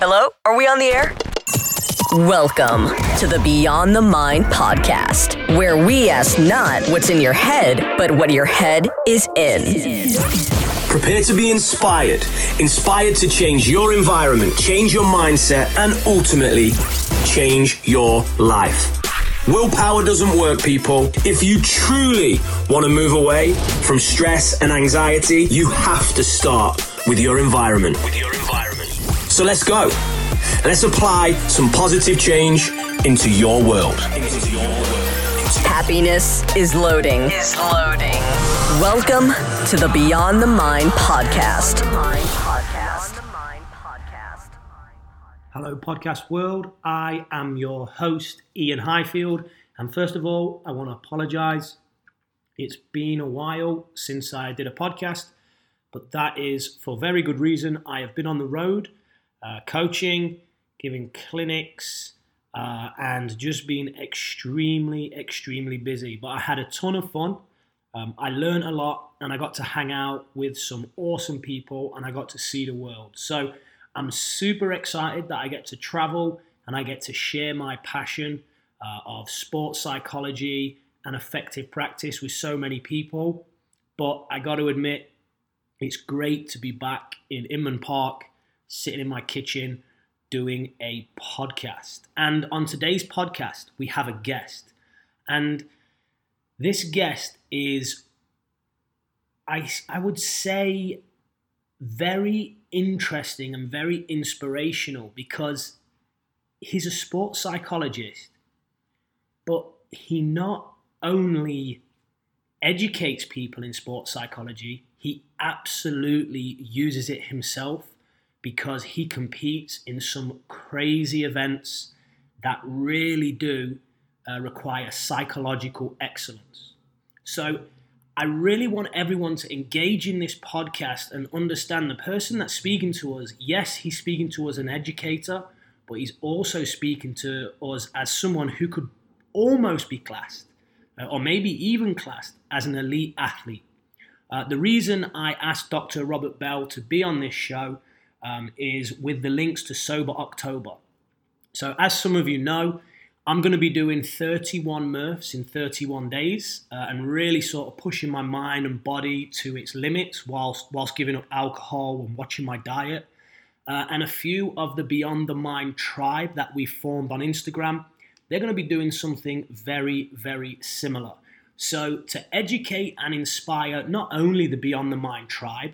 Hello? Are we on the air? Welcome to the Beyond the Mind podcast, where we ask not what's in your head, but what your head is in. Prepare to be inspired, inspired to change your environment, change your mindset, and ultimately change your life. Willpower doesn't work, people. If you truly want to move away from stress and anxiety, you have to start with your environment. With your environment. So let's go. Let's apply some positive change into your world. Into your world. Happiness is loading. Is loading. Welcome to the Beyond the Mind podcast. Hello, podcast world. I am your host, Ian Highfield. And first of all, I want to apologize. It's been a while since I did a podcast, but that is for very good reason. I have been on the road uh, coaching, giving clinics, uh, and just being extremely, extremely busy. But I had a ton of fun. Um, I learned a lot and I got to hang out with some awesome people and I got to see the world. So I'm super excited that I get to travel and I get to share my passion uh, of sports psychology and effective practice with so many people. But I got to admit, it's great to be back in Inman Park, sitting in my kitchen, doing a podcast. And on today's podcast, we have a guest. And this guest is, I, I would say, very interesting and very inspirational because he's a sports psychologist, but he not only educates people in sports psychology, he absolutely uses it himself because he competes in some crazy events that really do uh, require psychological excellence. So, I really want everyone to engage in this podcast and understand the person that's speaking to us. Yes, he's speaking to us as an educator, but he's also speaking to us as someone who could almost be classed, uh, or maybe even classed, as an elite athlete. Uh, the reason I asked Dr. Robert Bell to be on this show um, is with the links to Sober October. So, as some of you know, I'm going to be doing 31 Murphs in 31 days uh, and really sort of pushing my mind and body to its limits whilst, whilst giving up alcohol and watching my diet. Uh, and a few of the Beyond the Mind tribe that we formed on Instagram, they're going to be doing something very, very similar. So, to educate and inspire not only the Beyond the Mind tribe,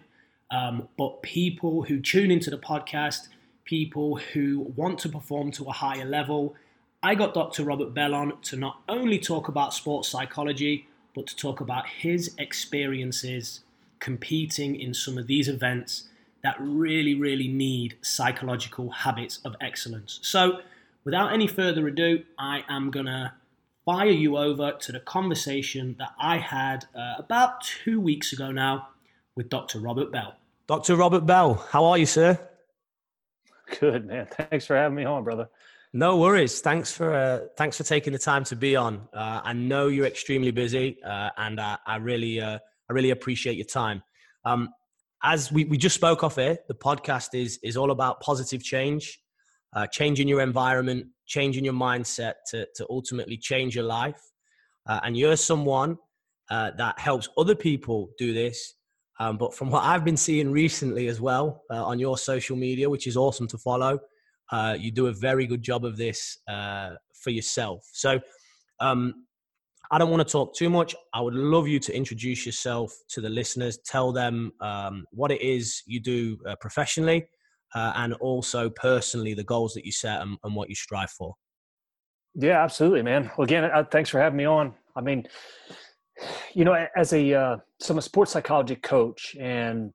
um, but people who tune into the podcast, people who want to perform to a higher level. I got Dr. Robert Bell on to not only talk about sports psychology, but to talk about his experiences competing in some of these events that really, really need psychological habits of excellence. So, without any further ado, I am going to fire you over to the conversation that I had uh, about two weeks ago now with Dr. Robert Bell. Dr. Robert Bell, how are you, sir? Good, man. Thanks for having me on, brother. No worries. Thanks for uh, thanks for taking the time to be on. Uh, I know you're extremely busy, uh, and I, I really uh, I really appreciate your time. Um, as we, we just spoke off here, the podcast is is all about positive change, uh, changing your environment, changing your mindset to to ultimately change your life. Uh, and you're someone that helps other people do this um, but from what I've been seeing recently as well uh, on your social media, which is awesome to follow, uh, you do a very good job of this uh, for yourself. So um, I don't want to talk too much. I would love you to introduce yourself to the listeners, tell them um, what it is you do uh, professionally, uh, and also personally the goals that you set and, and, what you strive for. Yeah, absolutely, man. Well, again, uh, thanks for having me on. I mean, you know, as a uh, so I'm a sports psychology coach, and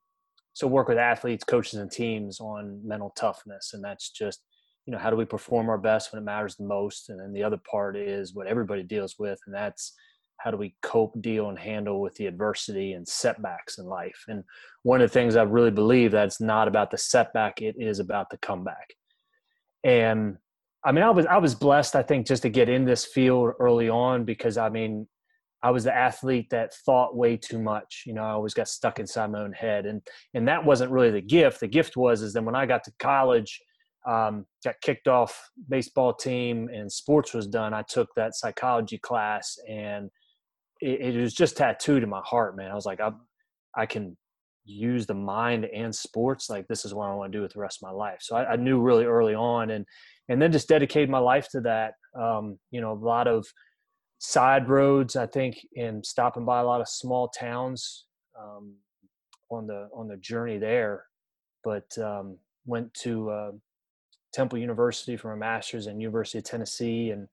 so work with athletes, coaches, and teams on mental toughness, and that's just you know how do we perform our best when it matters the most, and then the other part is what everybody deals with, and that's how do we cope, deal, and handle with the adversity and setbacks in life. And one of the things I really believe that's not about the setback; it is about the comeback. And I mean, I was I was blessed, I think, just to get in this field early on because I mean, I was the athlete that thought way too much. You know, I always got stuck inside my own head, and and that wasn't really the gift. The gift was is then when I got to college, um, got kicked off baseball team and sports was done, I took that psychology class and it, it was just tattooed in my heart, man. I was like, I, I can use the mind and sports. Like this is what I want to do with the rest of my life. So I, I knew really early on and, and then just dedicated my life to that. Um, you know, a lot of side roads, I think, and stopping by a lot of small towns um, on the on the journey there. But um, went to uh, Temple University for a master's and University of Tennessee, and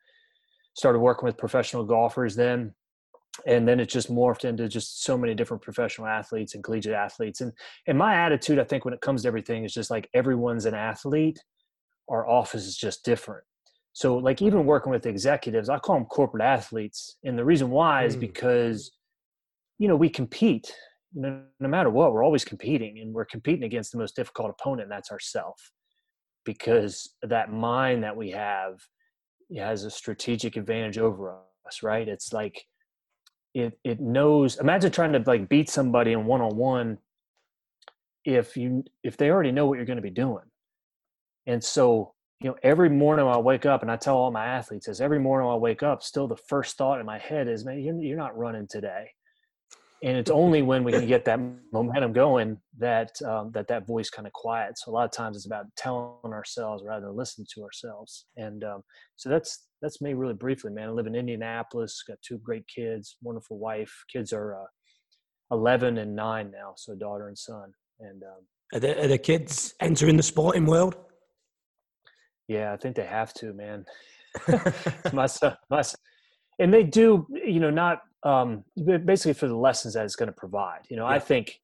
started working with professional golfers then. And then it just morphed into just so many different professional athletes and collegiate athletes. And and my attitude, I think, when it comes to everything, is just like everyone's an athlete. Our office is just different. So, like even working with executives, I call them corporate athletes, and the reason why is mm. because you know we compete no, no matter what, we're always competing and we're competing against the most difficult opponent, and that's ourself. Because that mind that we have has a strategic advantage over us, right? It's like it it knows imagine trying to like beat somebody in one on one if you if they already know what you're going to be doing. And so, you know, every morning I wake up and I tell all my athletes is every morning I wake up, still the first thought in my head is, man, you're, you're not running today and it's only when we can get that momentum going that um, that that voice kind of quiets. So a lot of times it's about telling ourselves rather than listening to ourselves. And um, so that's that's me really briefly, man. I live in Indianapolis, got two great kids, wonderful wife. Kids are uh, 11 and nine now, so daughter and son. And um, are, the, are the kids entering the sporting world? Yeah, I think they have to, man. my son, my son, and they do, you know, not um, basically for the lessons that it's going to provide. You know, yeah. I think,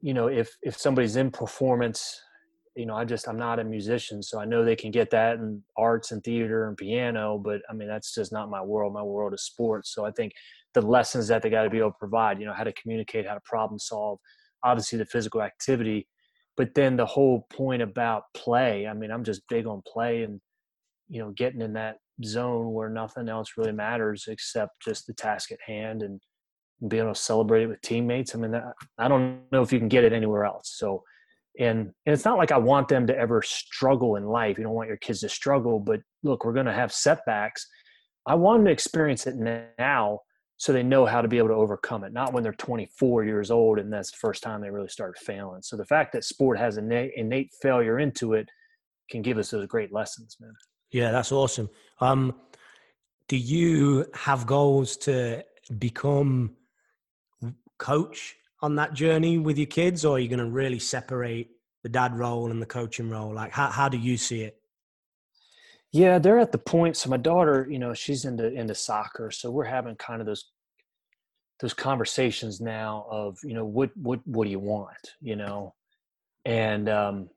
you know, if if somebody's in performance, you know, I just I'm not a musician, so I know they can get that in arts and theater and piano, but I mean that's just not my world. My world is sports. So I think the lessons that they got to be able to provide, you know, how to communicate, how to problem solve, obviously the physical activity, but then the whole point about play. I mean, I'm just big on play and you know getting in that zone where nothing else really matters except just the task at hand and being able to celebrate it with teammates. I mean, I don't know if you can get it anywhere else. So, and, and it's not like I want them to ever struggle in life. You don't want your kids to struggle, but look, we're going to have setbacks. I want them to experience it now so they know how to be able to overcome it, not when they're 24 years old and that's the first time they really start failing. So the fact that sport has innate, innate failure into it can give us those great lessons, man. Yeah, that's awesome. Um, do you have goals to become coach on that journey with your kids, or are you going to really separate the dad role and the coaching role? Like, how how do you see it? Yeah, they're at the point. So my daughter, you know, she's into into soccer, so we're having kind of those those conversations now of you know what what what do you want, you know, and um,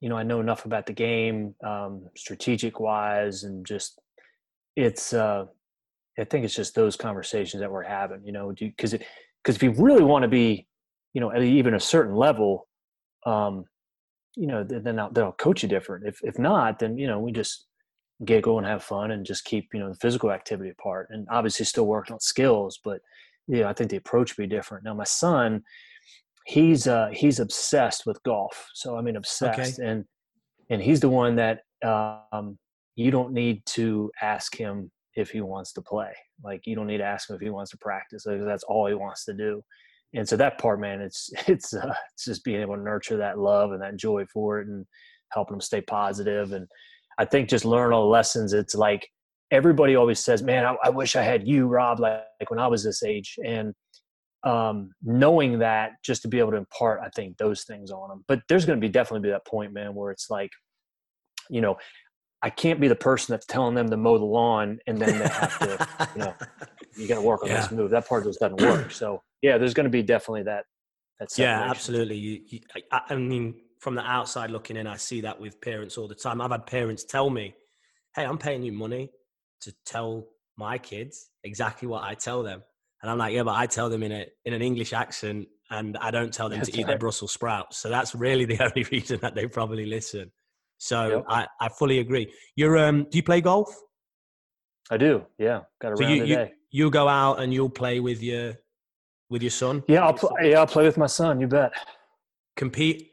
you know, I know enough about the game, um, strategic wise, and just it's. Uh, I think it's just those conversations that we're having. You know, because it because if you really want to be, you know, at even a certain level, um, you know, then I'll, they'll coach you different. If if not, then you know, we just giggle and have fun and just keep you know the physical activity apart, and obviously still working on skills, but yeah, I think the approach would be different. Now, my son, he's uh he's obsessed with golf so i mean obsessed okay. and and he's the one that um you don't need to ask him if he wants to play like you don't need to ask him if he wants to practice because that's all he wants to do and so that part man it's it's uh, it's just being able to nurture that love and that joy for it and helping him stay positive and i think just learn all the lessons it's like everybody always says man i, I wish i had you rob like, like when i was this age and um, knowing that just to be able to impart, I think those things on them. But there's going to be definitely be that point, man, where it's like, you know, I can't be the person that's telling them to mow the lawn and then they have to, you know, you got to work on yeah. this move. That part just doesn't work. So yeah, there's going to be definitely that. that yeah, absolutely. You, you, I, I mean, from the outside looking in, I see that with parents all the time. I've had parents tell me, "Hey, I'm paying you money to tell my kids exactly what I tell them." And I'm like, yeah, but I tell them in a in an English accent, and I don't tell them that's to eat their Brussels sprouts. So that's really the only reason that they probably listen. So yep. I, I fully agree. You're um, do you play golf? I do. Yeah, got a so round you, a day. You, you go out and you'll play with your with your son. Yeah, I'll play. Yeah, I'll play with my son. You bet. Compete.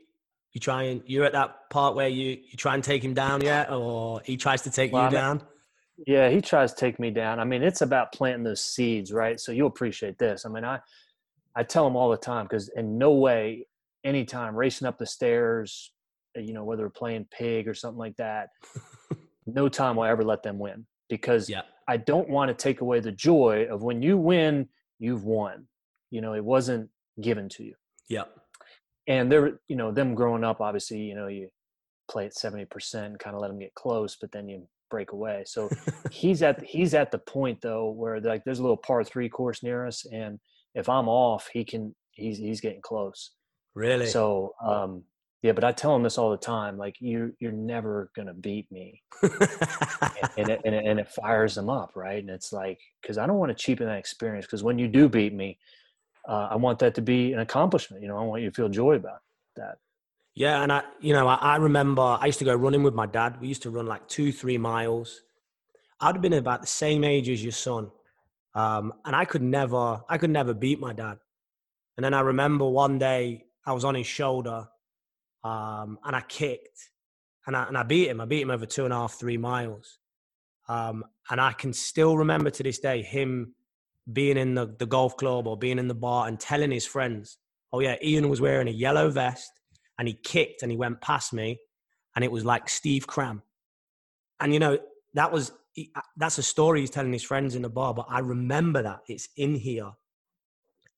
You try and you're at that part where you you try and take him down yet, or he tries to take Well, you I mean- down. Yeah, he tries to take me down. I mean, it's about planting those seeds, right? So you'll appreciate this. I mean, I I tell him all the time because in no way, anytime racing up the stairs, you know, whether we're playing pig or something like that, no time will I ever let them win because Yeah, I don't want to take away the joy of when you win, you've won. You know, it wasn't given to you. yeah, And they're, you know, them growing up, obviously, you know, you play at 70%, kind of let them get close, but then you break away. So he's at he's at the point though where like there's a little par three course near us, and if I'm off, he can he's he's getting close. really. So um yeah, but I tell him this all the time, like you you're never gonna beat me, and it, and it, and it fires them up, right? And it's like because I don't want to cheapen that experience because when you do beat me, uh, I want that to be an accomplishment. You know, I want you to feel joy about that. Yeah, and I, you know, I, I remember I used to go running with my dad. We used to run like two, three miles. I'd have been about the same age as your son, um, and I could never, I could never beat my dad. And then I remember one day I was on his shoulder, um, and I kicked, and I and I beat him. I beat him over two and a half, three miles, um, and I can still remember to this day him being in the, the golf club or being in the bar and telling his friends, "Oh yeah, Ian was wearing a yellow vest." and he kicked and he went past me and it was like Steve Cram. And you know, that was uh, that's a story he's telling his friends in the bar, but I remember that. It's in here.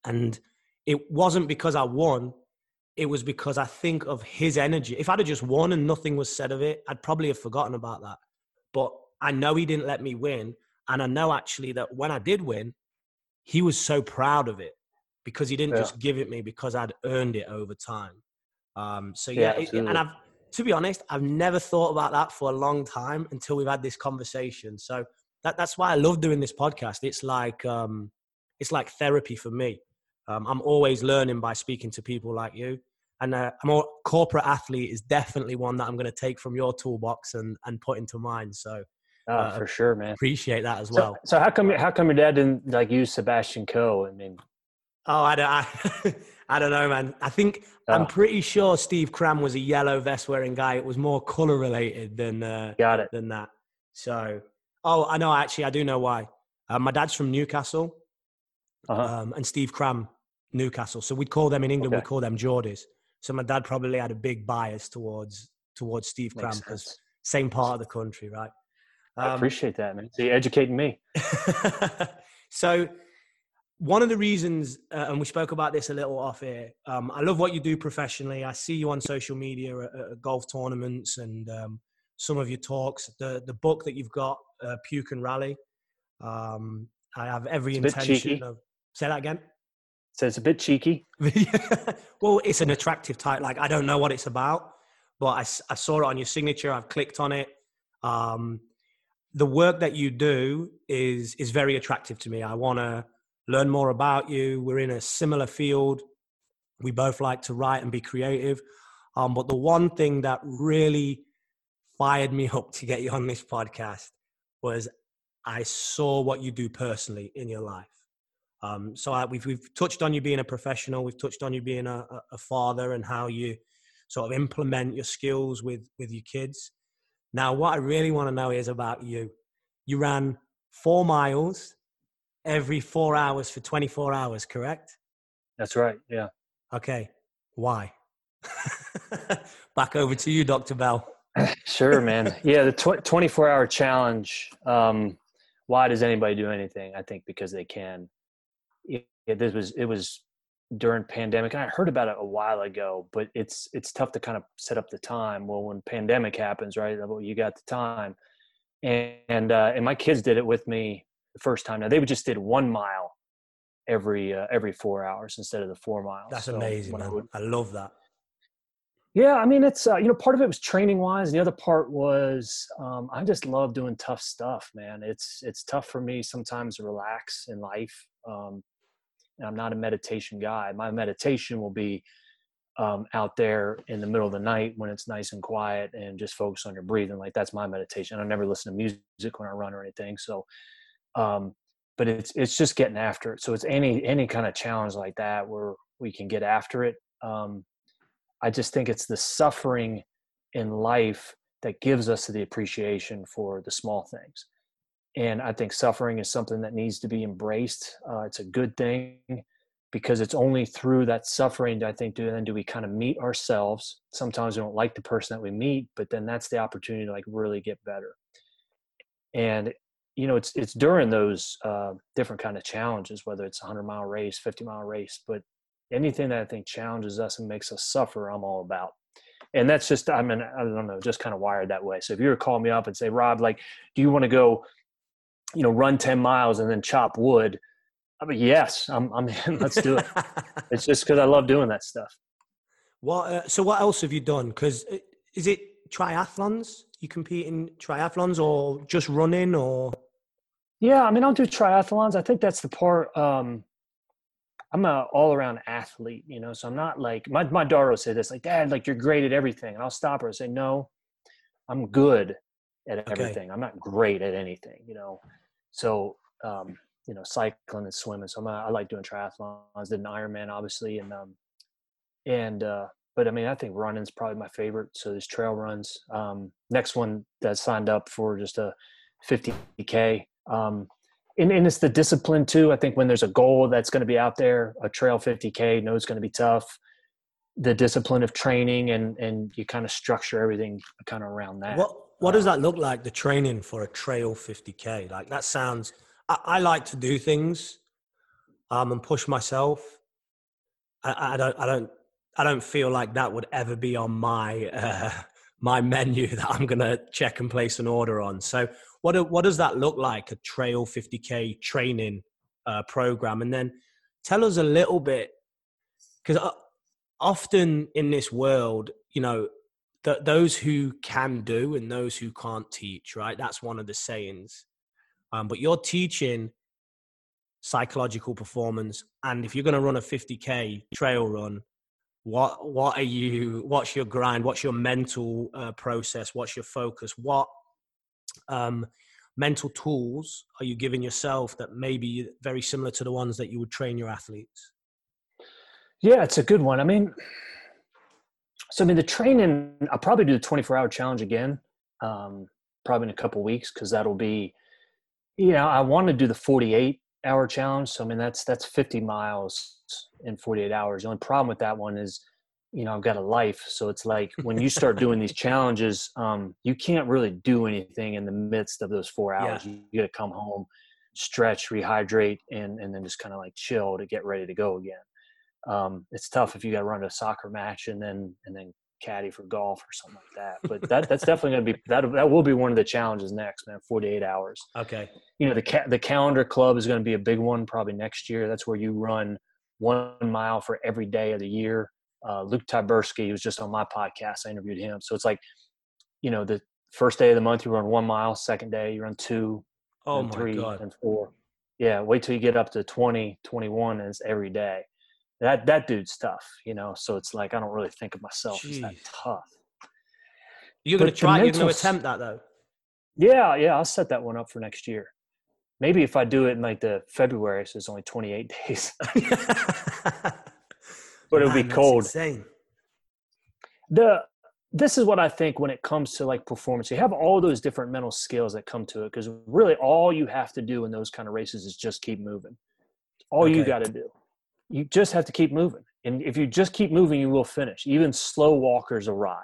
And it wasn't because I won, it was because I think of his energy. If I'd have just won and nothing was said of it, I'd probably have forgotten about that. But I know he didn't let me win. And I know actually that when I did win, he was so proud of it because he didn't Yeah. just give it me because I'd earned it over time. Um, so Yeah, yeah, it- and I've to be honest, I've never thought about that for a long time until we've had this conversation. So that, that's why I love doing this podcast. It's like um, it's like therapy for me. Um, I'm always learning by speaking to people like you. And uh, a corporate athlete is definitely one that I'm going to take from your toolbox and, and put into mine. So Oh, Uh, for sure, man. appreciate that as well. so how come how come your dad didn't like use Sebastian Coe? I mean, Oh, I don't, I, I don't know, man. I think Oh. I'm pretty sure Steve Cram was a yellow vest wearing guy. It was more color related than uh, got it. than that. So, oh, I know. Actually, I do know why. Uh, my dad's from Newcastle, Uh-huh. um, and Steve Cram, Newcastle. So we'd call them in England. Okay. We call them Geordies. So my dad probably had a big bias towards towards Steve Cram because same part of the country, right? I Um, appreciate that, man. So you're educating me. so one of the reasons uh, and we spoke about this a little off here um, i love what you do professionally i see you on social media at, at golf tournaments and um, some of your talks the, the book that you've got uh, puke and rally um, i have every It's intention of say that again So it's a bit cheeky. well it's an attractive title. like i don't know what it's about but I, I saw it on your signature i've clicked on it um, the work that you do is is very attractive to me. I want to learn more about you. We're in a similar field. We both like to write and be creative. Um, but the one thing that really fired me up to get you on this podcast was i saw what you do personally in your life. Um, so I, we've, we've touched on you being a professional. We've touched on you being a, a- father and how you sort of implement your skills with with your kids now what i really want to know is about you you ran four miles every four hours for 24 hours correct That's right. Yeah. okay why back over to you dr bell Sure, man. Yeah, the tw- 24 hour challenge. Um, why does anybody do anything? I think because they can. Yeah, this was it was during pandemic, and I heard about it a while ago. But it's it's tough to kind of set up the time. Well, when pandemic happens, right? Well, you got the time, and and, uh, and my kids did it with me the first time. Now they would just did one mile every uh, every four hours instead of the four miles. that's So amazing I man. would- I love that yeah, I mean, it's uh, you know, part of it was training wise, and the other part was um, I just love doing tough stuff, man. It's it's tough for me sometimes to relax in life. Um, I'm not a meditation guy. My meditation will be um, out there in the middle of the night when it's nice and quiet, and just focus on your breathing. Like that's my meditation. I never listen to music when I run or anything. So, um, but it's it's just getting after it. So it's any any kind of challenge like that where we can get after it. Um, I just think it's the suffering in life that gives us the appreciation for the small things. And I think suffering is something that needs to be embraced. Uh, it's a good thing because it's only through that suffering I think do then do we kind of meet ourselves. Sometimes we don't like the person that we meet, but then that's the opportunity to like really get better. And you know, it's it's during those uh, different kind of challenges, whether it's a hundred mile race, fifty mile race, but anything that I think challenges us and makes us suffer, I'm all about. And that's just, I mean, I don't know, just kind of wired that way. So if you were to call me up and say, Rob, like, do you want to go, you know, run 10 miles and then chop wood? I mean, yes, I'm, I'm in. Let's do it. it's just because I love doing that stuff. What? Uh, so what else have you done? Because uh, is it triathlons? You compete in triathlons or just running or? Yeah, I mean, I'll do triathlons. I think that's the part. Um, I'm an all around athlete, you know. So I'm not like my my daughter will say this, like, Dad, like you're great at everything, and I'll stop her and say, No, I'm good at okay. everything. I'm not great at anything, you know. So um, you know, cycling and swimming. So I'm a, i like doing triathlons. Did an Ironman, obviously, and um, and uh, but I mean, I think running's probably my favorite. So there's trail runs. Um, next one that signed up for just a 50k. Um, and, and it's the discipline too. I think when there's a goal that's going to be out there, a trail 50k, know it's going to be tough. The discipline of training and and you kind of structure everything kind of around that. What what does that look like? The training for a trail 50k, like that sounds. I, I like to do things, um, and push myself. I, I, don't I don't I don't feel like that would ever be on my uh, my menu that I'm gonna check and place an order on. So what what does that look like? A trail 50k training uh, program, and then tell us a little bit because uh, often in this world, you know, th- those who can do and those who can't teach, right? That's one of the sayings. Um, but you're teaching psychological performance, and if you're going to run a 50k trail run, what what are you? What's your grind? What's your mental uh, process? What's your focus? What um, mental tools are you giving yourself that may be very similar to the ones that you would train your athletes? Yeah, it's a good one. I mean, so I mean, the training, I'll probably do the 24 hour challenge again, um, probably in a couple weeks, because that'll be, you know, I want to do the 48 hour challenge. So, I mean, that's, that's 50 miles in 48 hours. The only problem with that one is, you know, I've got a life. So it's like when you start doing these challenges, um, you can't really do anything in the midst of those four hours. Yeah. You, you got to come home, stretch, rehydrate, and, and then just kind of like chill to get ready to go again. Um, it's tough if you got to run a soccer match and then, and then caddy for golf or something like that. But that, that's definitely going to be, that, that will be one of the challenges next, man, 48 hours. Okay. You know, the, ca- the calendar club is going to be a big one probably next year. That's where you run one mile for every day of the year uh, Luke Tyburski, was just on my podcast. I interviewed him. So it's like, you know, the first day of the month you run one mile, second day you run two, oh and three, God. and four. Yeah, wait till you get up to 20, 21 is every day. That that dude's tough, you know. So it's like I don't really think of myself Jeez. as that tough. You're gonna try. You're gonna attempt that though. Yeah, yeah. I'll set that one up for next year. Maybe if I do it in like the February, so it's only 28 days but it'll be cold. Insane. The this is what I think when it comes to like performance. You have all those different mental skills that come to it because really all you have to do in those kind of races is just keep moving. All okay. you got to do. You just have to keep moving. And if you just keep moving, you will finish. Even slow walkers arrive.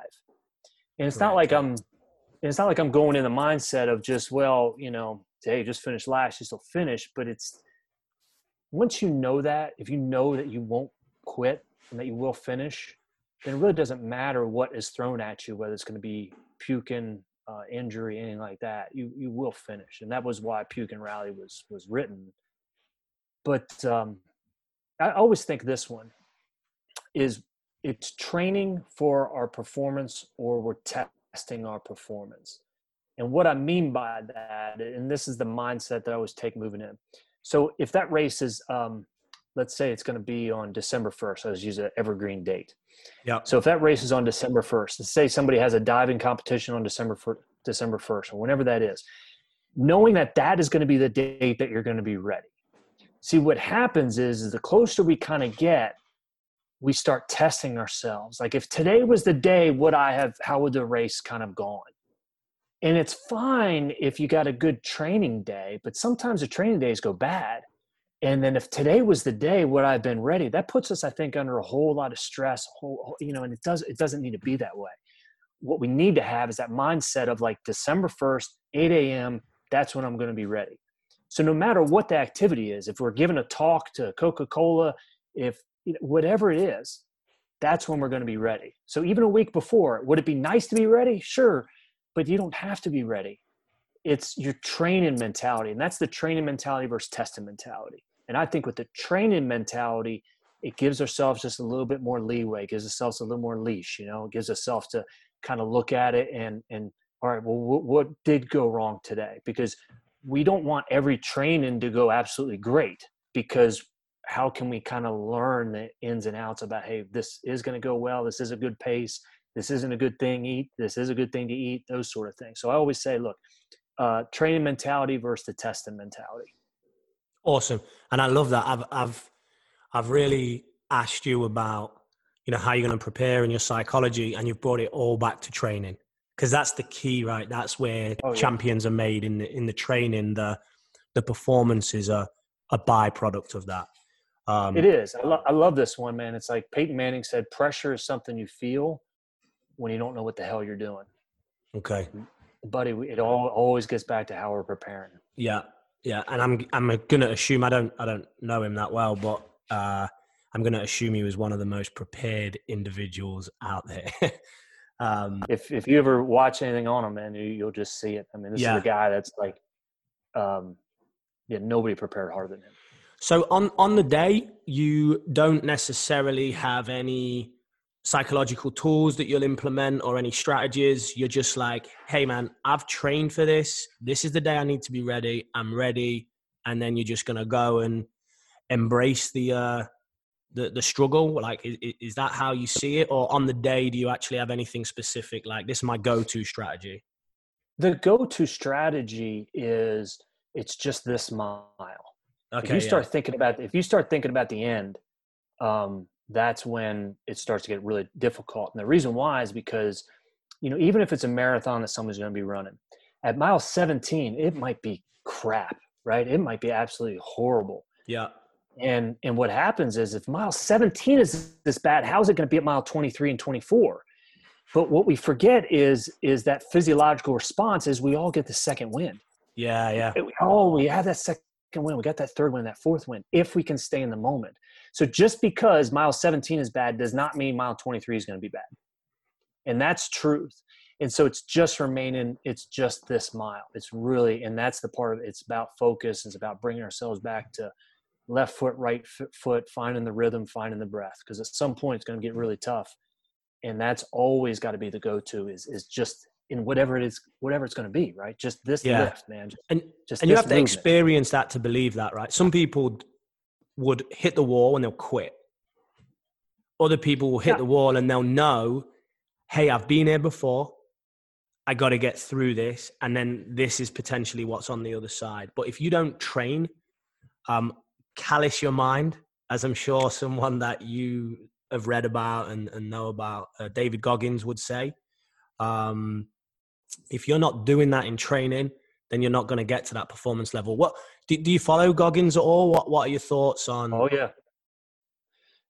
And it's right. not like I'm it's not like I'm going in the mindset of just, well, you know, hey, just finish last, you still finish. But it's once you know that, if you know that you won't quit, and that you will finish, then it really doesn't matter what is thrown at you, whether it's going to be puking, uh, injury, anything like that. You you will finish, and that was why Puke and Rally was was written. But um, I always think this one is it's training for our performance, or we're testing our performance. And what I mean by that, and this is the mindset that I always take moving in. So if that race is um, let's say it's going to be on December 1st. I was using an evergreen date. Yeah. So if that race is on December 1st, let's say somebody has a diving competition on December 1st, December 1st or whenever that is, knowing that that is going to be the date that you're going to be ready. See, what happens is, is the closer we kind of get, we start testing ourselves. Like if today was the day, would I have, how would the race kind of gone? And it's fine if you got a good training day, but sometimes the training days go bad. And then if today was the day, would I have been ready? That puts us, I think, under a whole lot of stress, whole, you know, and it does, it doesn't need to be that way. What we need to have is that mindset of like December 1st, 8 a.m., that's when I'm going to be ready. So no matter what the activity is, if we're giving a talk to Coca-Cola, if you know, whatever it is, that's when we're going to be ready. So even a week before, would it be nice to be ready? Sure, but you don't have to be ready. It's your training mentality, and that's the training mentality versus testing mentality. And I think with the training mentality, it gives ourselves just a little bit more leeway, gives ourselves a little more leash. You know, it gives ourselves to kind of look at it and and all right, well, what, what did go wrong today? Because we don't want every training to go absolutely great because how can we kind of learn the ins and outs about hey this is going to go well this is a good pace this isn't a good thing eat this is a good thing to eat those sort of things. So i always say look uh, training mentality versus the testing mentality. Awesome. And i love that. I've i've i've really asked you about you know how you're going to prepare and your psychology and you've brought it all back to training because that's the key, right? That's where oh, yeah. champions are made in the in the training. The the performance is a a byproduct of that. Um, it is. I, lo- I love this one, man. It's like Peyton Manning said: pressure is something you feel when you don't know what the hell you're doing. Okay, buddy. It all always gets back to how we're preparing. Yeah, yeah. And I'm I'm gonna assume I don't I don't know him that well, but uh, I'm gonna assume he was one of the most prepared individuals out there. Um, if if you ever watch anything on him, man, you, will just see it. I mean, this yeah. is a guy that's like, um, yeah, nobody prepared harder than him. So on on the day, you don't necessarily have any psychological tools that you'll implement or any strategies. You're just like, hey, man, I've trained for this. This is the day I need to be ready. I'm ready, and then you're just gonna go and embrace the uh, the the struggle? Like, is, is that how you see it, or on the day do you actually have anything specific? Like, this is my go-to strategy. The go-to strategy is it's just this mile. Okay, if you start yeah. thinking about if you start thinking about the end, um, that's when it starts to get really difficult. And the reason why is because, you know, even if it's a marathon that someone's going to be running, at mile 17, it might be crap, right? It might be absolutely horrible. Yeah. And and what happens is if mile 17 is this bad, how's it going to be at mile 23 and 24? But what we forget is is that physiological response is we all get the second wind. Yeah, yeah. We, Oh, we have that second win. We got that third win, that fourth win, if we can stay in the moment. So just because mile 17 is bad does not mean mile 23 is going to be bad. And that's truth. And so it's just remaining, it's just this mile. It's really, and that's the part of it. It's about focus. It's about bringing ourselves back to left foot, right foot, finding the rhythm, finding the breath. Because at some point it's going to get really tough, and that's always got to be the go-to. Is is just in whatever it is, whatever it's going to be, right? Just this yeah. lift, man. Just, and just and you have to movement. experience that to believe that, right? Some people would hit the wall and they'll quit. Other people will hit yeah. the wall and they'll know, hey, I've been here before. I got to get through this, and then this is potentially what's on the other side. But if you don't train, um, callous your mind, as I'm sure someone that you have read about and, and know about, uh, David Goggins would say. Um, if you're not doing that in training, then you're not going to get to that performance level. What do, do you follow Goggins at all? What What are your thoughts on? Oh yeah,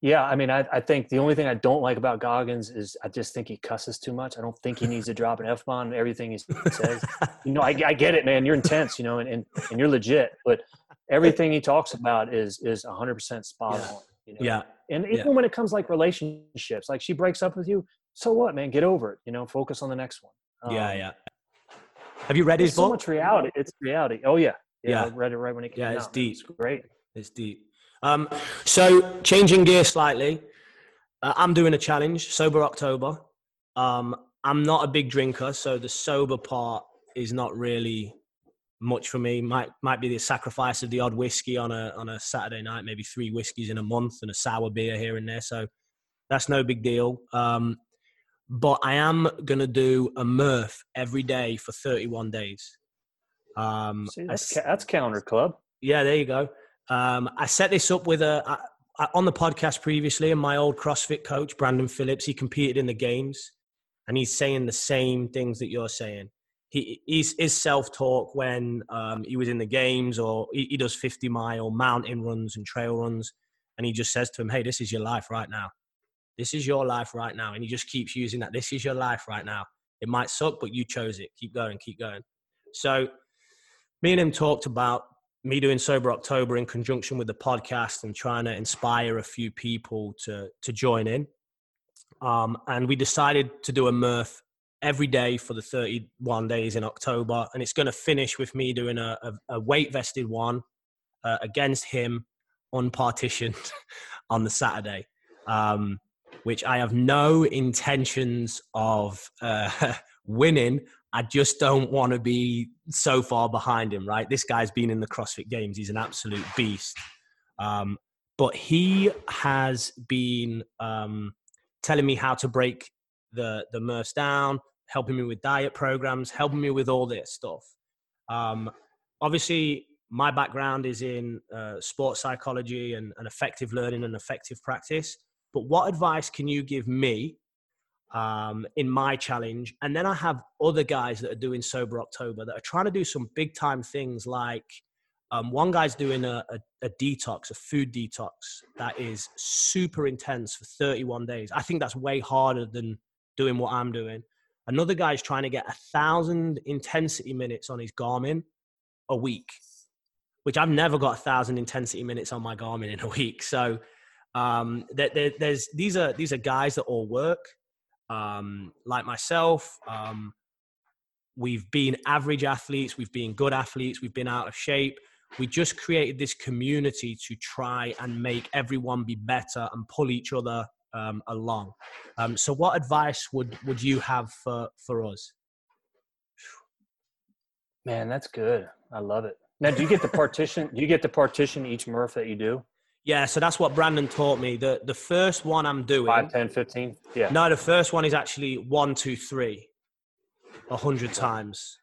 yeah. I mean, I, I think the only thing I don't like about Goggins is I just think he cusses too much. I don't think he needs to drop an f bomb everything he says. you know, I, I get it, man. You're intense, you know, and, and and you're legit, but everything he talks about is is 100% spot yeah. on you know? yeah. And even yeah. when it comes like relationships like she breaks up with you so what man? Get over it you know? Focus on the next one. Um, yeah. Yeah have you read his book so much reality it's reality. Oh yeah. Yeah, yeah. I read it right when it came out. yeah out it's deep. it's great. It's deep. Um so changing gear slightly uh, i'm doing a challenge sober october. Um i'm not a big drinker so the sober part is not really much for me. Might might be the sacrifice of the odd whiskey on a on a Saturday night, maybe three whiskeys in a month and a sour beer here and there. So that's no big deal. Um, but I am gonna do a Murph every day for 31 days. Um, See, that's, I, that's counter club. Yeah, there you go. Um, I set this up with a. I, on the podcast previously, and my old CrossFit coach, Brandon Phillips, he competed in the games and he's saying the same things that you're saying. He, he's his self talk when um, he was in the games or he, he does 50 mile mountain runs and trail runs. And he just says to him, Hey, this is your life right now. This is your life right now. And he just keeps using that. This is your life right now. It might suck, but you chose it. Keep going, keep going. So, me and him talked about me doing sober october in conjunction with the podcast and trying to inspire a few people to to join in um, and we decided to do a Murph every day for the 31 days in october and it's going to finish with me doing a, a, a weight vested one uh, against him on unpartitioned on the saturday um, which i have no intentions of uh, winning I just don't want to be so far behind him, right? This guy's been in the CrossFit Games. He's an absolute beast. Um, but he has been um, telling me how to break the the Murphs down, helping me with diet programs, helping me with all this stuff. Um, obviously, my background is in uh, sports psychology and, and effective learning and effective practice. But what advice can you give me um, in my challenge. And then I have other guys that are doing Sober October that are trying to do some big time things like um, one guy's doing a, a, a, detox, a food detox that is super intense for 31 days. I think that's way harder than doing what I'm doing. Another guy's trying to get a thousand intensity minutes on his Garmin a week, which I've never got a thousand intensity minutes on my Garmin in a week. So um, there, there, there's these are these are guys that all work um, like myself, um, we've been average athletes, we've been good athletes, we've been out of shape. We just created this community to try and make everyone be better and pull each other um, along. Um, so, what advice would would you have for for us? Man, that's good. I love it. Now, do you get the partition? do you get the partition each Murph that you do? Yeah, so that's what Brandon taught me. The the first one I'm doing 5, 10, 15? Yeah. No, the first one is actually one, two, three, a hundred times.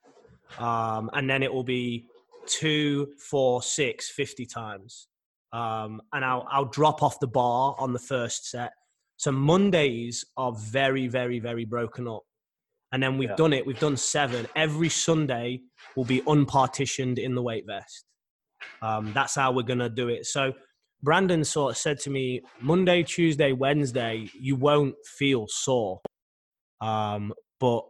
Um, and then it will be two, four, six, 50 times. Um, and I'll I'll drop off the bar on the first set. So Mondays are very, very, very broken up. And then we've yeah. done it, we've done seven. Every Sunday will be unpartitioned in the weight vest. Um, that's how we're gonna do it. So Brandon sort of said to me, Monday, Tuesday, Wednesday, you won't feel sore, um, but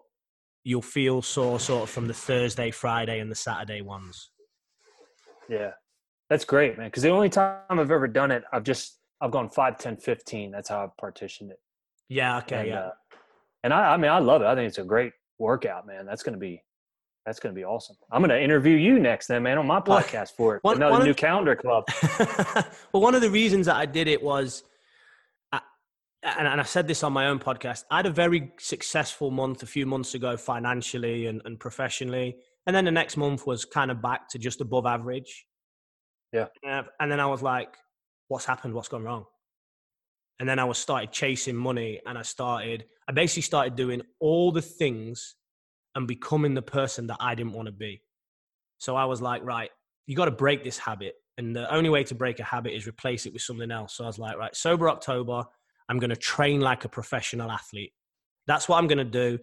you'll feel sore sort of from the Thursday, Friday, and the Saturday ones. Yeah, that's great, man. Because the only time I've ever done it, I've just I've gone 5, 10, 15. That's how I've partitioned it. Yeah. Okay. And, yeah. Uh, and I, I mean, I love it. I think it's a great workout, man. That's going to be that's going to be awesome. I'm going to interview you next, then, man, on my podcast for it. One, Another one new calendar club. well, one of the reasons that I did it was, I, and, and I said this on my own podcast. I had a very successful month a few months ago, financially and, and professionally, and then the next month was kind of back to just above average. Yeah. And then I was like, "What's happened? What's gone wrong?" And then I was started chasing money, and I started. I basically started doing all the things and becoming the person that I didn't want to be. So I was like, right, you got to break this habit. And the only way to break a habit is replace it with something else. So I was like, right, sober October, I'm going to train like a professional athlete. That's what I'm going to do.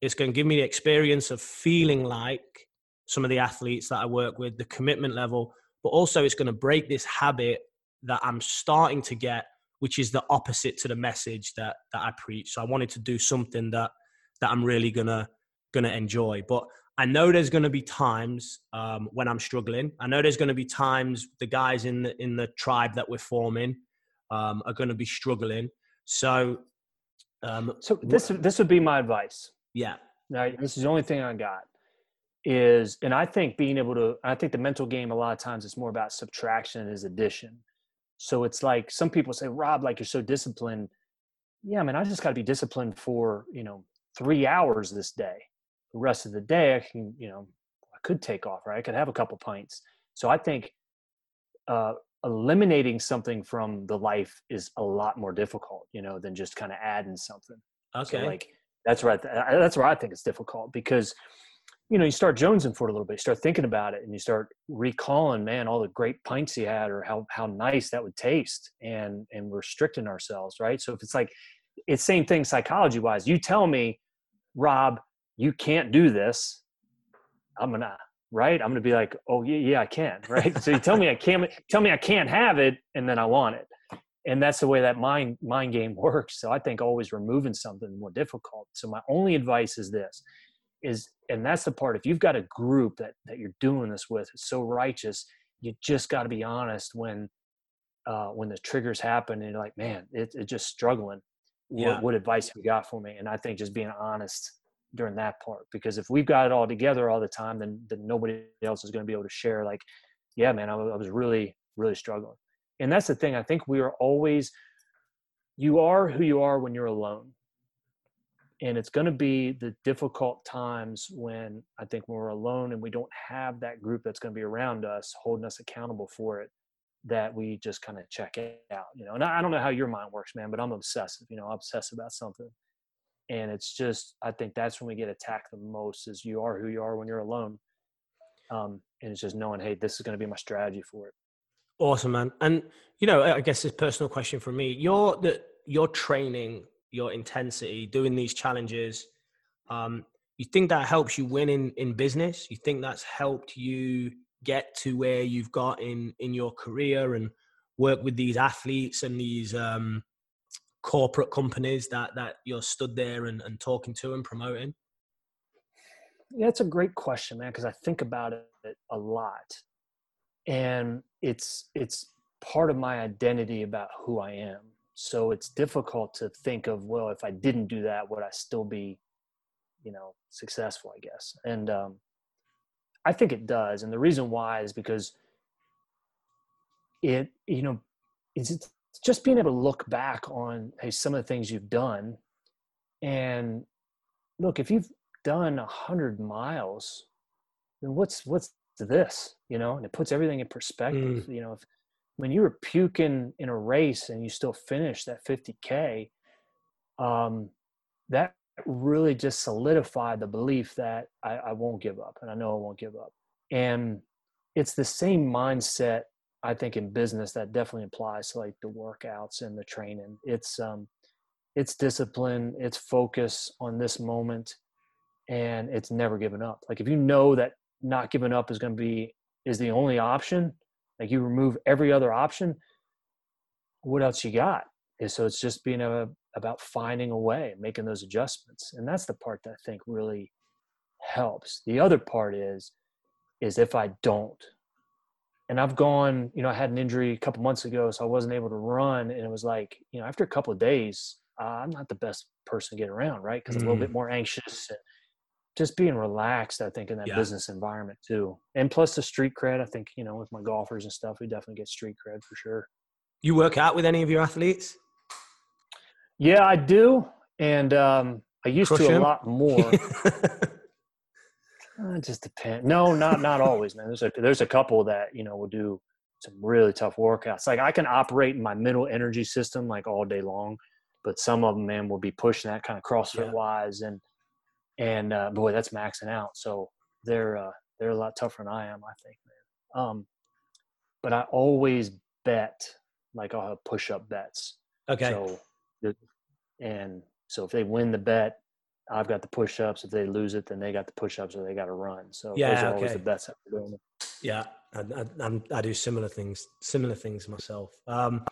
It's going to give me the experience of feeling like some of the athletes that I work with, the commitment level, but also it's going to break this habit that I'm starting to get, which is the opposite to the message that that I preach. So I wanted to do something that that I'm really gonna to enjoy. But I know there's to be times um, when I'm struggling. I know there's to be times the guys in the in the tribe that we're forming um, are going to be struggling. So, um, so this this would be my advice. Yeah. Now, this is the only thing I got is, and I think being able to, I think the mental game a lot of times it's more about subtraction is addition. So it's like some people say, Rob, like you're so disciplined. Yeah, I mean, I just got to be disciplined for you know three hours this day the rest of the day I can, you know, I could take off, right? I could have a couple pints. So I think uh, eliminating something from the life is a lot more difficult, you know, than just kind of adding something. Okay. So like that's right. That's where I think it's difficult because you know, you start jonesing for it a little bit. You start thinking about it, and you start recalling, man, all the great pints he had, or how how nice that would taste, and and we're restricting ourselves, right? So if it's like, it's same thing psychology wise. You tell me, Rob, you can't do this. I'm gonna right. I'm gonna be like, oh yeah, yeah, I can, right? so you tell me I can't, tell me I can't have it, and then I want it, and that's the way that mind mind game works. So I think always removing something more difficult. So my only advice is this is and that's the part if you've got a group that that you're doing this with it's so righteous you just got to be honest when uh when the triggers happen and you're like man it, it's just struggling. Yeah. what, what advice have you got for me? And i think just being honest during that part because if we've got it all together all the time then then nobody else is going to be able to share like yeah man I, I was really really struggling. And that's the thing i think we are always you are who you are when you're alone and it's going to be the difficult times when i think when we're alone and we don't have that group that's going to be around us holding us accountable for it that we just kind of check it out you know? And I, don't know how your mind works man but i'm obsessive you know? Obsessed about something. And it's just i think that's when we get attacked the most is you are who you are when you're alone um, and it's just knowing hey this is going to be my strategy for it. Awesome man. And you know i guess this personal question for me you're the your training your intensity, doing these challenges. Um, you think that helps you win in, in business? You think that's helped you get to where you've got in, in your career and work with these athletes and these um, corporate companies that, that you're stood there and, and talking to and promoting? Yeah, it's a great question, man, because I think about it a lot. And it's it's part of my identity about who I am so it's difficult to think of well if i didn't do that would i still be you know successful i guess. And um, i think it does. And the reason why is because it you know it's just being able to look back on hey some of the things you've done. And look if you've done a hundred miles then what's what's this you know? And it puts everything in perspective mm. you know if when you were puking in a race and you still finished that 50k um, that really just solidified the belief that I, I, won't give up and i know i won't give up. And it's the same mindset i think in business that definitely applies to like the workouts and the training. It's um it's discipline it's focus on this moment and it's never giving up. Like if you know that not giving up is going to be is the only option like you remove every other option, what else you got? And so it's just being a, about finding a way, making those adjustments, and that's the part that I think really helps. The other part is, is if I don't, and I've gone, you know, I had an injury a couple months ago, so I wasn't able to run, and it was like, you know, after a couple of days, uh, I'm not the best person to get around, right? Because mm. I'm a little bit mm. more anxious and just being relaxed, I think, in that yeah. business environment too. And plus the street cred, I think, you know, with my golfers and stuff, we definitely get street cred for sure. You work out with any of your athletes? Yeah, I do. And um, I used Crush to him? a lot more. Uh, it just depends. No, not not always, man. There's a there's a couple that you know will do some really tough workouts. Like I can operate in my middle energy system like all day long, but some of them, man, will be pushing that kind of CrossFit yeah. wise, and and uh, boy, that's maxing out. So they're uh, they're a lot tougher than I am, I think, man. Um, but I always bet like I'll have push up bets. Okay. So and so if they win the bet, I've got the push ups. If they lose it, then they got the push ups or they got to run. So yeah, those are okay. always the bets doing. Yeah, I, I, I, do similar things, similar things myself. Um,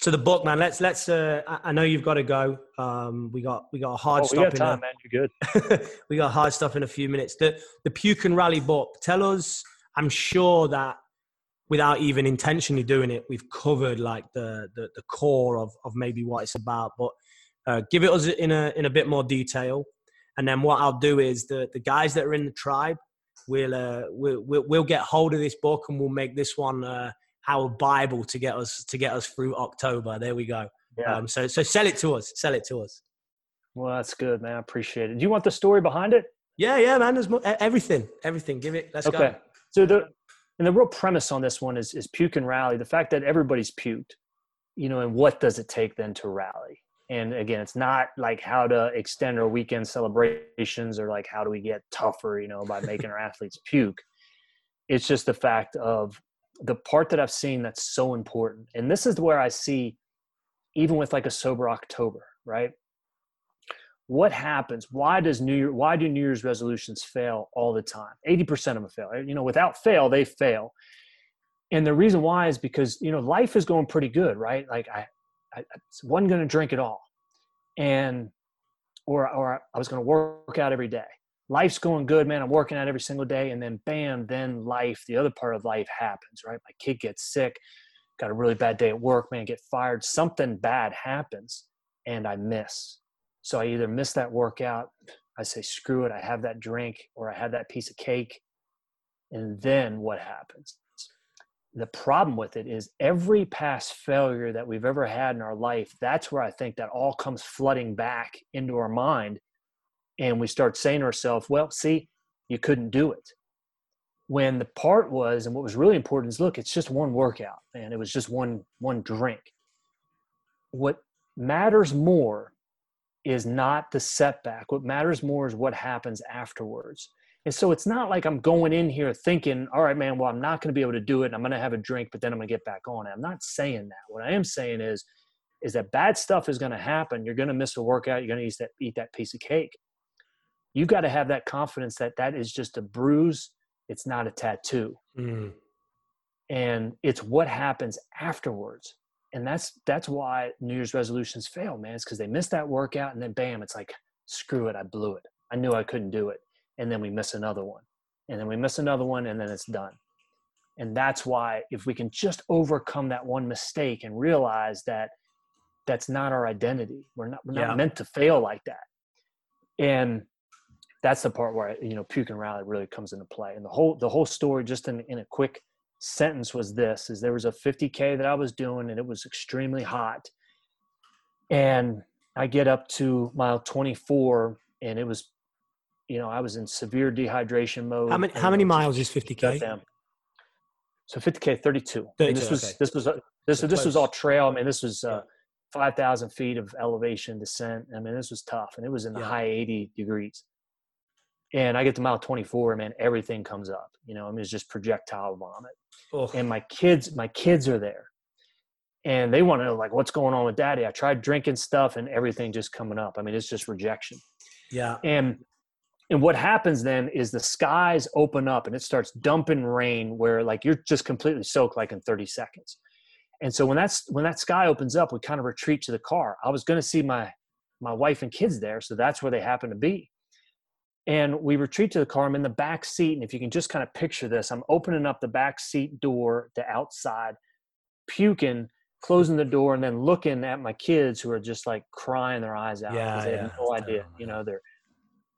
to the book, man. Let's let's. Uh, I know you've got to go. Um, we got we got a hard oh, stop. We got time, a, man. You're good. we got hard stuff in a few minutes. The the Puke and Rally book. Tell us. I'm sure that without even intentionally doing it, we've covered like the the, the core of of maybe what it's about. But uh, give it us in a in a bit more detail, and then what I'll do is the the guys that are in the tribe. We'll, uh, we'll, we'll get hold of this book and we'll make this one uh, our Bible to get us to get us through October. There we go. Yeah. Um, so so sell it to us. Sell it to us. Well, that's good, man. I appreciate it. Do you want the story behind it? Yeah, yeah, man. There's more, everything, everything. Give it. Let's okay. go. So the and the real premise on this one is is puke and rally. The fact that everybody's puked, you know, and what does it take then to rally? And again, it's not like how to extend our weekend celebrations or like how do we get tougher, you know, by making our athletes puke. It's just the fact of the part that I've seen that's so important. And this is where I see, even with like a sober October, right? What happens? Why does New Year? Why do New Year's resolutions fail all the time? Eighty percent of them fail. You know, without fail, they fail. And the reason why is because you know life is going pretty good, right? Like I, I, wasn't going to drink at all, and or or I was going to work out every day life's going good, man. I'm working out every single day. And then bam, then life, the other part of life happens, right? My kid gets sick, got a really bad day at work, man, get fired. Something bad happens and I miss. So I either miss that workout, I say, screw it, I have that drink or I have that piece of cake. And then what happens? The problem with it is every past failure that we've ever had in our life, that's where I think that all comes flooding back into our mind and we start saying to ourselves, well, see, you couldn't do it. When the part was, and what was really important is look, it's just one workout, and it was just one one drink. What matters more is not the setback. What matters more is what happens afterwards. And so it's not like I'm going in here thinking, all right, man, well, I'm not going to be able to do it. And I'm going to have a drink, but then I'm going to get back on it. I'm not saying that. What I am saying is, is that bad stuff is going to happen. You're going to miss a workout. You're going to eat that, eat that piece of cake you got to have that confidence that that is just a bruise. It's not a tattoo. Mm. and it's what happens afterwards. And that's that's why new year's resolutions fail man. It's because they miss that workout and then bam it's like screw it i blew it. I knew i couldn't do it. And then we miss another one. And then we miss another one and then it's done. And that's why if we can just overcome that one mistake and realize that that's not our identity we're not we're not yeah. meant to fail like that. And that's the part where you know puke and rally really comes into play. And the whole the whole story just in, in a quick sentence was this is there was a 50k that i was doing and it was extremely hot. And i get up to mile 24 and it was you know i was in severe dehydration mode. How many how many miles is 50k so 50k 32, 32 this was okay. this was this so this was all trail. I mean this was uh, 5000 feet of elevation descent. I mean this was tough. And it was in the yeah. high 80 degrees and I get to mile 24, man, everything comes up. You know, I mean, it's just projectile vomit. Oh. And my kids, my kids are there, and they want to know like what's going on with daddy. I tried drinking stuff, and everything just coming up. I mean, it's just rejection. Yeah. And and what happens then is the skies open up and it starts dumping rain where like you're just completely soaked like in 30 seconds. And so when that's when that sky opens up, we kind of retreat to the car. I was going to see my my wife and kids there, so that's where they happen to be and we retreat to the car i'm in the back seat and if you can just kind of picture this i'm opening up the back seat door to outside puking closing the door and then looking at my kids who are just like crying their eyes out yeah, they yeah. have no idea you know they're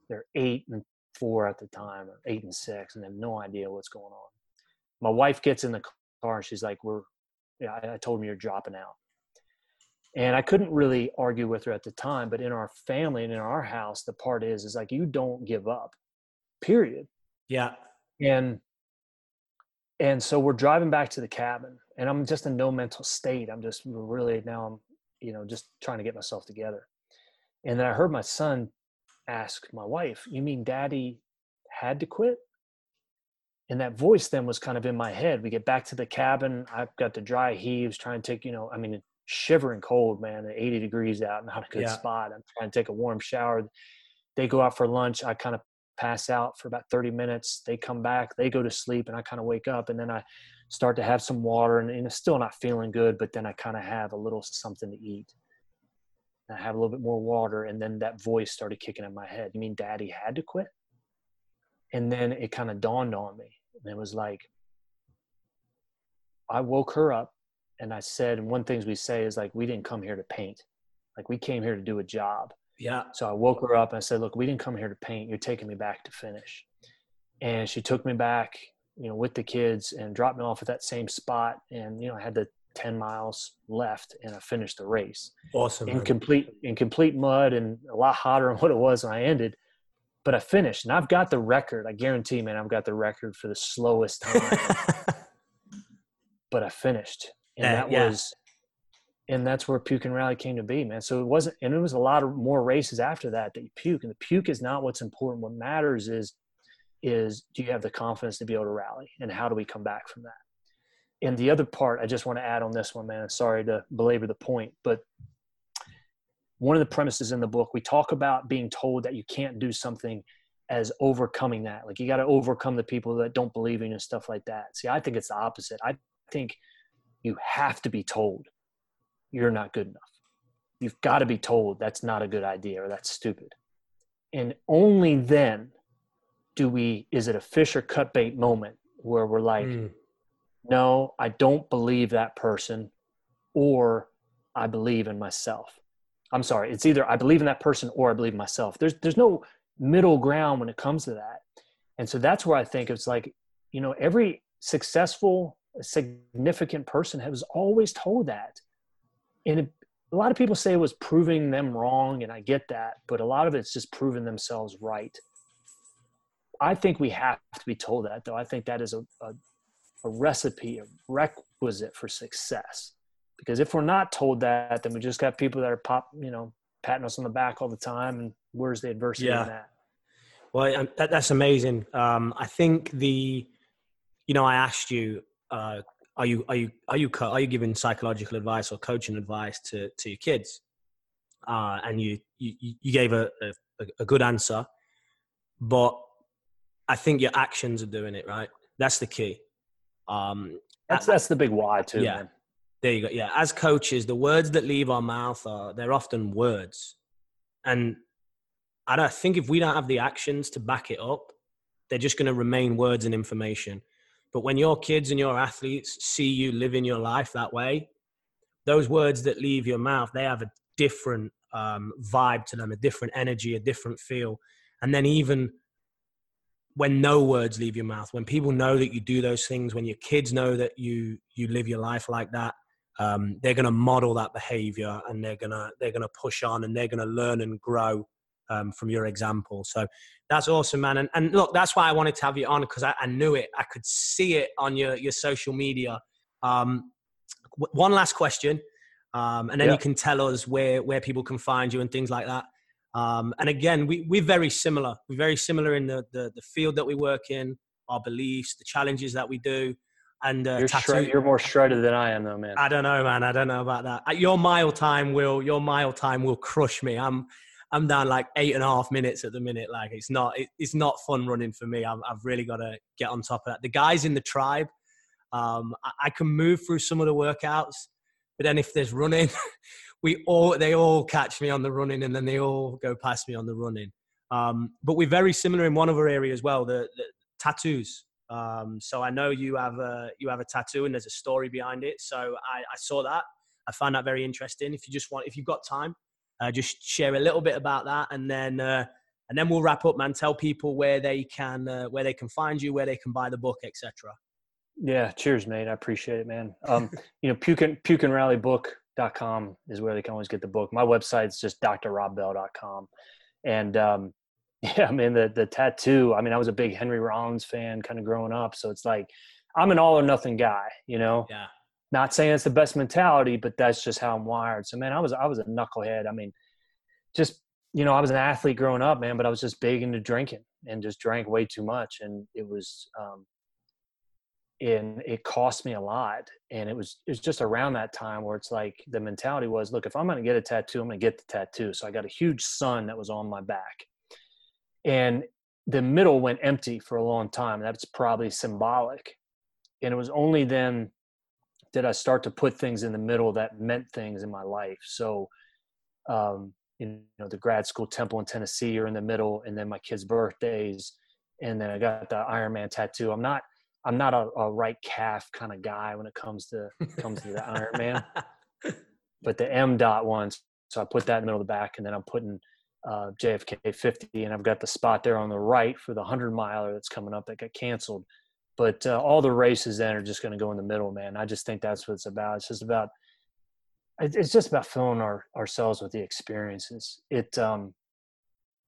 they're eight and four at the time or eight and six and they have no idea what's going on my wife gets in the car and she's like we're yeah I, I told him you're dropping out and i couldn't really argue with her at the time but in our family and in our house the part is is like you don't give up period. Yeah. And and so we're driving back to the cabin and i'm just in no mental state. I'm just really now i'm you know just trying to get myself together. And then i heard my son ask my wife you mean daddy had to quit? And that voice then was kind of in my head. We get back to the cabin. I've got the dry heaves trying to take you know i mean shivering cold, man, 80 degrees out, not a good yeah. spot. I'm trying to take a warm shower. They go out for lunch. I kind of pass out for about 30 minutes. They come back, they go to sleep, and I kind of wake up. And then I start to have some water, and, and it's still not feeling good, but then I kind of have a little something to eat. And I have a little bit more water, and then that voice started kicking in my head. You mean daddy had to quit? And then it kind of dawned on me. And it was like, I woke her up and I said, and one things we say is like, we didn't come here to paint. Like we came here to do a job. Yeah. So I woke her up and I said, look, we didn't come here to paint. You're taking me back to finish. And she took me back, you know, with the kids and dropped me off at that same spot. And, you know, I had the 10 miles left and I finished the race. Awesome. In complete, in complete mud and a lot hotter than what it was when I ended. But I finished and I've got the record. I guarantee, man, I've got the record for the slowest time. but I finished and that yeah. was and that's where puke and rally came to be, man. So it wasn't, and it was a lot of more races after that that you puke, and the puke is not what's important. What matters is, is do you have the confidence to be able to rally, and how do we come back from that? And the other part, I just want to add on this one, man. Sorry to belabor the point, but one of the premises in the book, we talk about being told that you can't do something as overcoming that. Like you got to overcome the people that don't believe in you and stuff like that. See, I think it's the opposite. I think you have to be told you're not good enough. You've got to be told that's not a good idea or that's stupid. And only then do we, is it a fish or cut bait moment where we're like, mm. no, I don't believe that person or I believe in myself. I'm sorry, it's either I believe in that person or I believe in myself. There's, there's no middle ground when it comes to that. And so that's where I think it's like, you know, every successful, significant person has always told that and it, a lot of people say it was proving them wrong, and I get that, but a lot of it's just proving themselves right. I think we have to be told that, though. I think that is a, a, a recipe, a requisite for success. Because if we're not told that, then we just got people that are pop, you know, patting us on the back all the time. And where's the adversity yeah. in that? Well, that, that's amazing. Um, I think the, you know, I asked you uh, are you are you are you are you giving psychological advice or coaching advice to to your kids? Uh, and you you you gave a, a, a good answer, but I think your actions are doing it right. That's the key. Um, that's that's the big why too. Yeah, man. there you go. Yeah, as coaches, the words that leave our mouth are they're often words, and I don't think if we don't have the actions to back it up, they're just going to remain words and information. But when your kids and your athletes see you living your life that way, those words that leave your mouth, they have a different um, vibe to them, a different energy, a different feel. And then even when no words leave your mouth, when people know that you do those things, when your kids know that you you live your life like that, um, they're going to model that behavior and they're gonna they're gonna push on and they're gonna learn and grow um, from your example. So that's awesome, man. And, and look, that's why I wanted to have you on because I, I, knew it. I could see it on your, your social media. Um, w- one last question, um, and then yeah. you can tell us where, where people can find you and things like that. Um, and again, we, we're very similar. We're very similar in the, the, the, field that we work in, our beliefs, the challenges that we do. And uh, you're, shred- you're more shredded than I am, though, man. I don't know, man. I don't know about that. At your mile time will your mile time will crush me. I'm I'm down like eight and a half minutes at the minute. Like it's not it, it's not fun running for me. I've, I've really got to get on top of that. The guys in the tribe, um, I, I can move through some of the workouts, but then if there's running, we all they all catch me on the running, and then they all go past me on the running. Um, but we're very similar in one other area as well, the, the tattoos. Um, so I know you have a you have a tattoo, and there's a story behind it. So I, I saw that. I found that very interesting. If you just want, if you've got time, uh, just share a little bit about that, and then uh, and then we'll wrap up, man. Tell people where they can uh, where they can find you, where they can buy the book, etc. Yeah, cheers, mate. I appreciate it, man. Um, you know, puke and, puke and rally book.com is where they can always get the book. My website's just drrobbell.com. And um, yeah, I mean, the, the tattoo, I mean, I was a big Henry Rollins fan kind of growing up. So it's like, I'm an all or nothing guy, you know? Yeah. Not saying it's the best mentality, but that's just how I'm wired. So man, I was I was a knucklehead. I mean, just you know, I was an athlete growing up, man, but I was just big into drinking and just drank way too much, and it was, um, and it cost me a lot. And it was it was just around that time where it's like the mentality was, look, if I'm going to get a tattoo, I'm going to get the tattoo. So I got a huge sun that was on my back, and the middle went empty for a long time. That's probably symbolic. And it was only then did I start to put things in the middle that meant things in my life. So, um, you know, the grad school temple in Tennessee are in the middle, and then my kids' birthdays, and then I got the Iron Man tattoo. I'm not, I'm not a, a right calf kind of guy when it comes to comes to the Iron Man, but the M dot ones. So I put that in the middle of the back, and then I'm putting uh, JFK 50, and I've got the spot there on the right for the 100 miler that's coming up that got canceled but uh, all the races then are just going to go in the middle, man. I just think that's what it's about. It's just about it's just about filling our ourselves with the experiences. It um,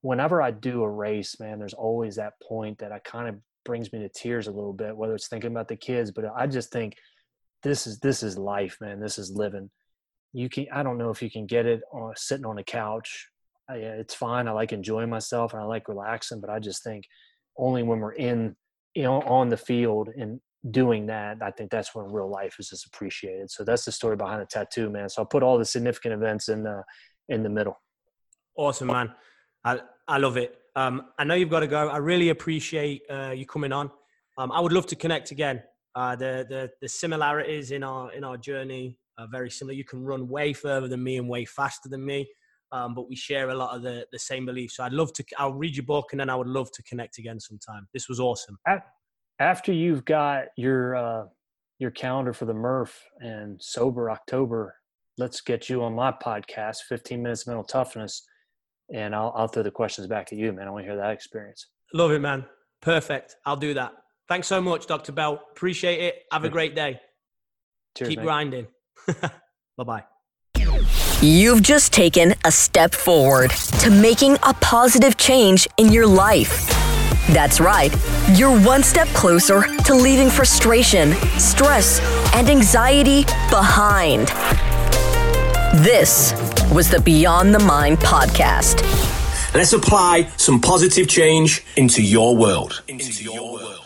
whenever I do a race, man, there's always that point that I kind of brings me to tears a little bit. Whether it's thinking about the kids, but I just think this is this is life, man. This is living, you can i don't know if you can get it on sitting on a couch I, it's fine i like enjoying myself and i like relaxing but i just think only when we're in you know on the field and doing that i think that's when real life is just appreciated. So that's the story behind the tattoo man. So i'll put all the significant events in the in the middle. Awesome man. I i love it. Um i know you've got to go. I really appreciate uh, you coming on. Um i would love to connect again. Uh the the the similarities in our in our journey are very similar. You can run way further than me and way faster than me um, but we share a lot of the, the same beliefs. So I'd love to, I'll read your book and then I would love to connect again sometime. This was awesome after you've got your uh, your calendar for the Murph and sober October, let's get you on my podcast, 15 minutes mental toughness, and I'll I'll throw the questions back to you, man. I want to hear that experience. Love it, man. Perfect. I'll do that. Thanks so much, Dr. Bell. Appreciate it. Have a great day. Cheers, Keep grinding. bye bye. You've just taken a step forward to making a positive change in your life. That's right. You're one step closer to leaving frustration, stress, and anxiety behind. This was the Beyond the Mind podcast. Let's apply some positive change into your world. Into your world. Into your world.